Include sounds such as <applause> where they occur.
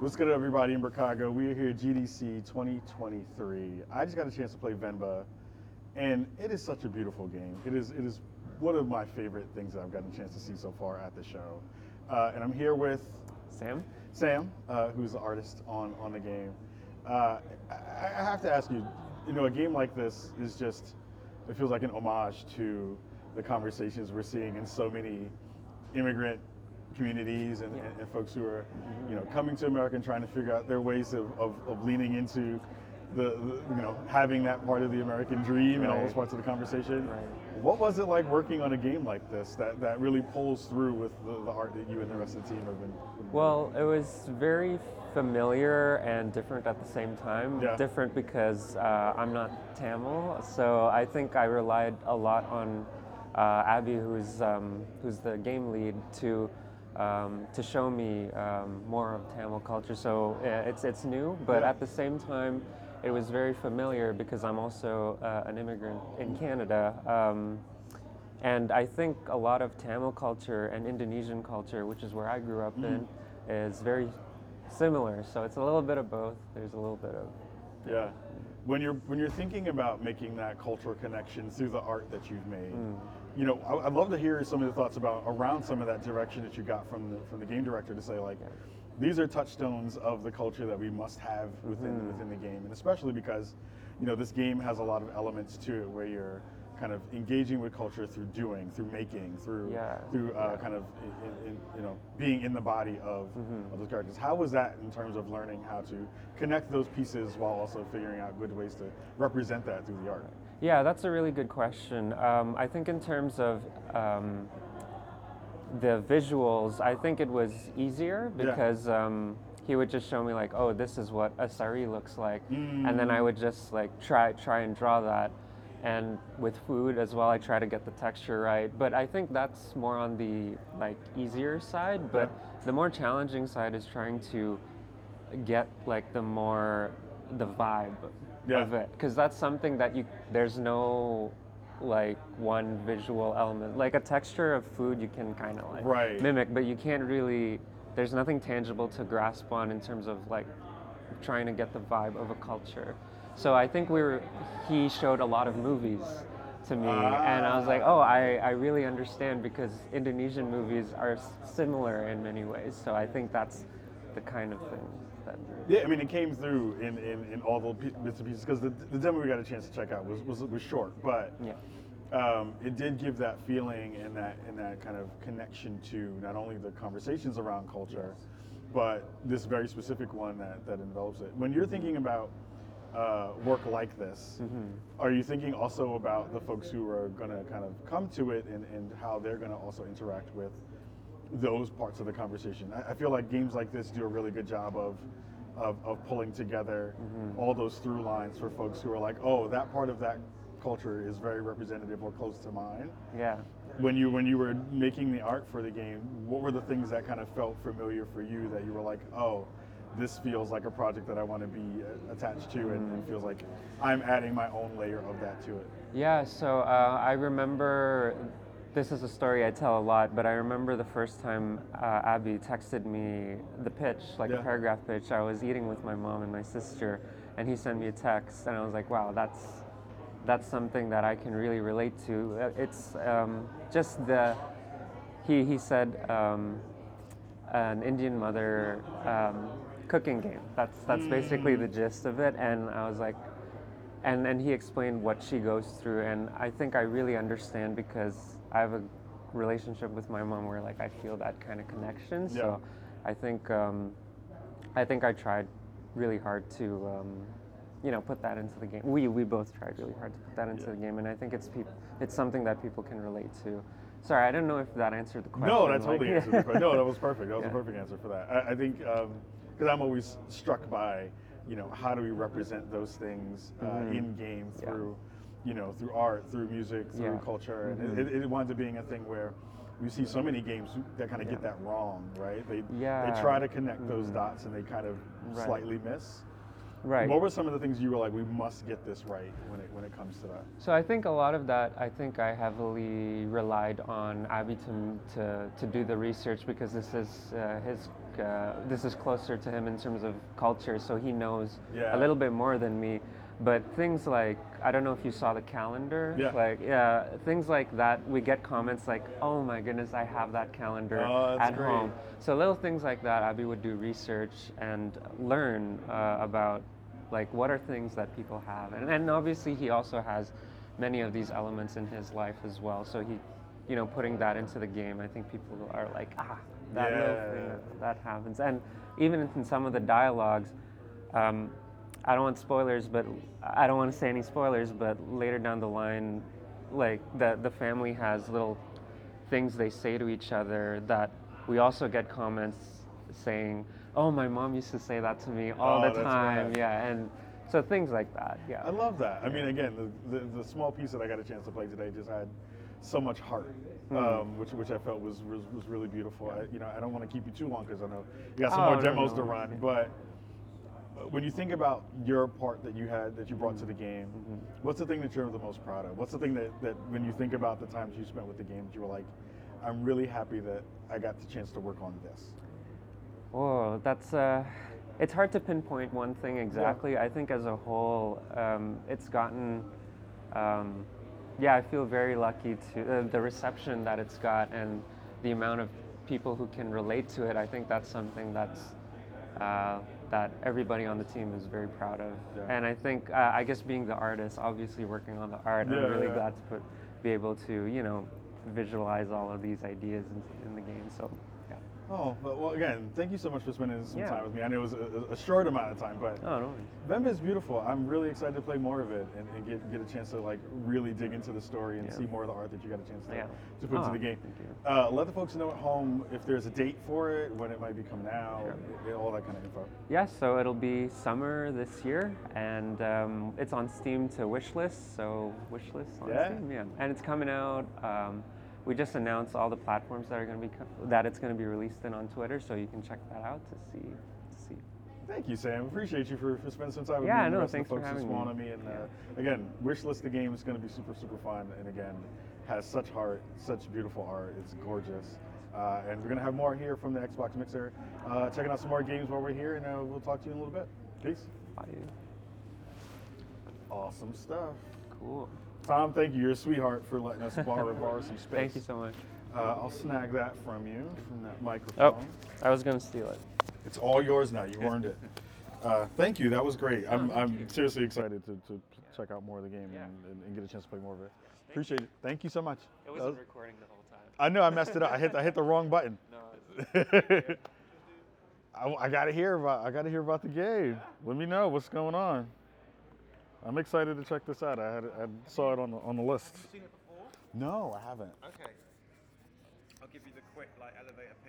What's good, everybody in Chicago? We are here at GDC 2023. I just got a chance to play Venba, and it is such a beautiful game. It is it is one of my favorite things that I've gotten a chance to see so far at the show. Uh, and I'm here with Sam? Sam, uh, who's the artist on on the game. Uh, I, I have to ask you, you know, a game like this is just it feels like an homage to the conversations we're seeing in so many immigrant communities and, Yeah. and, and folks who are, you know, coming to America and trying to figure out their ways of, of, of leaning into the, the, you know, having that part of the American dream and all those parts of the conversation. Right. What was it like working on a game like this that, that really pulls through with the, the art that you and the rest of the team have been? been Well, it was very familiar and different at the same time. Yeah. Different because uh, I'm not Tamil, so I think I relied a lot on uh, Abhi, who's um, who's the game lead, to um, to show me um, more of Tamil culture. So it's it's new, but Yeah. at the same time, it was very familiar because I'm also uh, an immigrant in Canada. Um, And I think a lot of Tamil culture and Indonesian culture, which is where I grew up in, is very similar. So it's a little bit of both. There's a little bit of Yeah. When you're when you're thinking about making that cultural connection through the art that you've made, mm. you know, I, I'd love to hear some of the thoughts about around some of that direction that you got from the from the game director to say like, these are touchstones of the culture that we must have within mm-hmm. within the game, and especially because, you know, this game has a lot of elements to it where you're kind of engaging with culture through doing, through making, through Yeah, through uh, kind of in, in, you know being in the body of, of those characters. How was that in terms of learning how to connect those pieces while also figuring out good ways to represent that through the art? Yeah, that's a really good question. Um, I think in terms of um, the visuals, I think it was easier Yeah. because um, he would just show me like, oh, this is what a sari looks like, and then I would just like try try and draw that. And with food as well, I try to get the texture right. But I think that's more on the like easier side. But the more challenging side is trying to get like the more the vibe Yeah. of it because that's something that you there's no like one visual element like a texture of food you can kind of like Right. mimic but you can't really there's nothing tangible to grasp on in terms of like trying to get the vibe of a culture so i think we were he showed a lot of movies to me. And i was like oh I, I really understand because indonesian movies are similar in many ways. So i think that's the kind of thing that Yeah, I mean, it came through in, in, in all the bits and pieces because the, the demo we got a chance to check out was, was, was short, but yeah. um, it did give that feeling and that and that kind of connection to not only the conversations around culture, but this very specific one that, that envelops it. When you're thinking about uh, work like this, are you thinking also about the folks who are going to kind of come to it and, and how they're going to also interact with those parts of the conversation? I, I feel like games like this do a really good job of of, of pulling together all those through lines for folks who are like, oh, that part of that culture is very representative or close to mine. yeah When you when you were making the art for the game, what were the things that kind of felt familiar for you that you were like, oh, this feels like a project that I want to be uh, attached to, and, and feels like I'm adding my own layer of that to it. Yeah, so uh, I remember this is a story I tell a lot, but I remember the first time uh, Abhi texted me the pitch, like Yeah. a paragraph pitch. I was eating with my mom and my sister, and he sent me a text, and I was like, wow, that's that's something that I can really relate to. Uh, It's um, just the he he said um, an Indian mother um, cooking game. That's that's basically the gist of it, and I was like, and and he explained what she goes through, and I think I really understand because I have a relationship with my mom where like I feel that kind of connection. So I think um, I think I tried really hard to. Um, you know, put that into the game. We we both tried really hard to put that into Yeah. the game, and I think it's peop- it's something that people can relate to. Sorry, I don't know if that answered the question. No, that like- totally answered the question. No, that was <laughs> perfect. That was Yeah. a perfect answer for that. I, I think because I'm always struck by, you know, how do we represent those things uh, Mhm. in game Yeah. through, you know, through art, through music, through Yeah. culture, and it, it, it winds up being a thing where. We see so many games that kind of get that wrong, right? They Yeah. they try to connect those Mhm. dots and they kind of Right. slightly miss. Right. What were some of the things you were like, we must get this right when it when it comes to that? So I think a lot of that, I think I heavily relied on Abhi to, to, to do the research because this is uh, his uh, this is closer to him in terms of culture, so he knows Yeah. a little bit more than me. But things like I don't know if you saw the calendar, Yeah. like yeah, things like that. We get comments like, "Oh my goodness, I have that calendar Oh, at great. home." So little things like that, Abhi would do research and learn uh, about like what are things that people have, and and obviously he also has many of these elements in his life as well. So he, you know, putting that into the game, I think people are like, ah, that little thing that, that happens, and even in some of the dialogues. Um, I don't want spoilers, but I don't want to say any spoilers. But later down the line, like the the family has little things they say to each other that we also get comments saying, "Oh, my mom used to say that to me all Oh, the time." Yeah, and so things like that. Yeah. I love that. I mean, again, the, the, the small piece that I got a chance to play today just had so much heart, Hmm. um, which which I felt was was, was really beautiful. I, you know, I don't want to keep you too long because I know you got some Oh, more demos no, to no. run. But when you think about your part that you had that you brought to the game, Mm-hmm. what's the thing that you're the most proud of? What's the thing that, that when you think about the times you spent with the game, that you were like, I'm really happy that I got the chance to work on this. Oh, that's uh, it's hard to pinpoint one thing exactly. I think as a whole, um, it's gotten, um, yeah, I feel very lucky to uh, the reception that it's got and the amount of people who can relate to it. I think that's something that's uh, that everybody on the team is very proud of. Yeah. And I think, uh, I guess, being the artist, obviously working on the art, Yeah, I'm really yeah. glad to put, be able to, you know, visualize all of these ideas in, in the game. So. Oh, but, well, again, thank you so much for spending some Yeah. time with me. I know it was a, a short amount of time, but Oh, no. Venba is beautiful. I'm really excited to play more of it and, and get, get a chance to like really dig into the story and Yeah. see more of the art that you got a chance to, Yeah. to put Oh, into the game. thank you. Uh, let the folks know at home if there's a date for it, when it might be coming out, Sure. all that kind of info. Yeah, so it'll be summer this year, and um, it's on Steam to wishlist. So wishlist on Yeah? Steam, yeah, and it's coming out. Um, we just announced all the platforms that are going to be that it's going to be released in on Twitter, so you can check that out to see to see. Thank you, Sam. Appreciate you for, for spending some time with Yeah, me and no, the rest thanks of for the folks who me. me. And uh, again, wishlist the game is going to be super, super fun. And again, has such heart, such beautiful art. It's gorgeous. Uh, and we're going to have more here from the Xbox Mixer. Uh, checking out some more games while we're here, and uh, we'll talk to you in a little bit. Peace. Bye. Awesome stuff. Cool. Tom, thank you. You're a sweetheart for letting us borrow, <laughs> borrow some space. Thank you so much. Uh, I'll snag that from you, from that microphone. Oh. I was going to steal it. It's all yours now. You earned it. <laughs> Uh, thank you. That was great. I'm, I'm seriously excited to, to check out more of the game Yeah. and, and, get a chance to play more of it. Appreciate it. Thank you so much. It That was- recording the whole time. I know I messed it up. I hit I hit the wrong button. <laughs> No. I, I gotta hear about I gotta hear about the game. Let me know what's going on. I'm excited to check this out. I had I saw it on the on the list. seen it before? No, I haven't. Okay. I'll give you the quick like elevator pitch.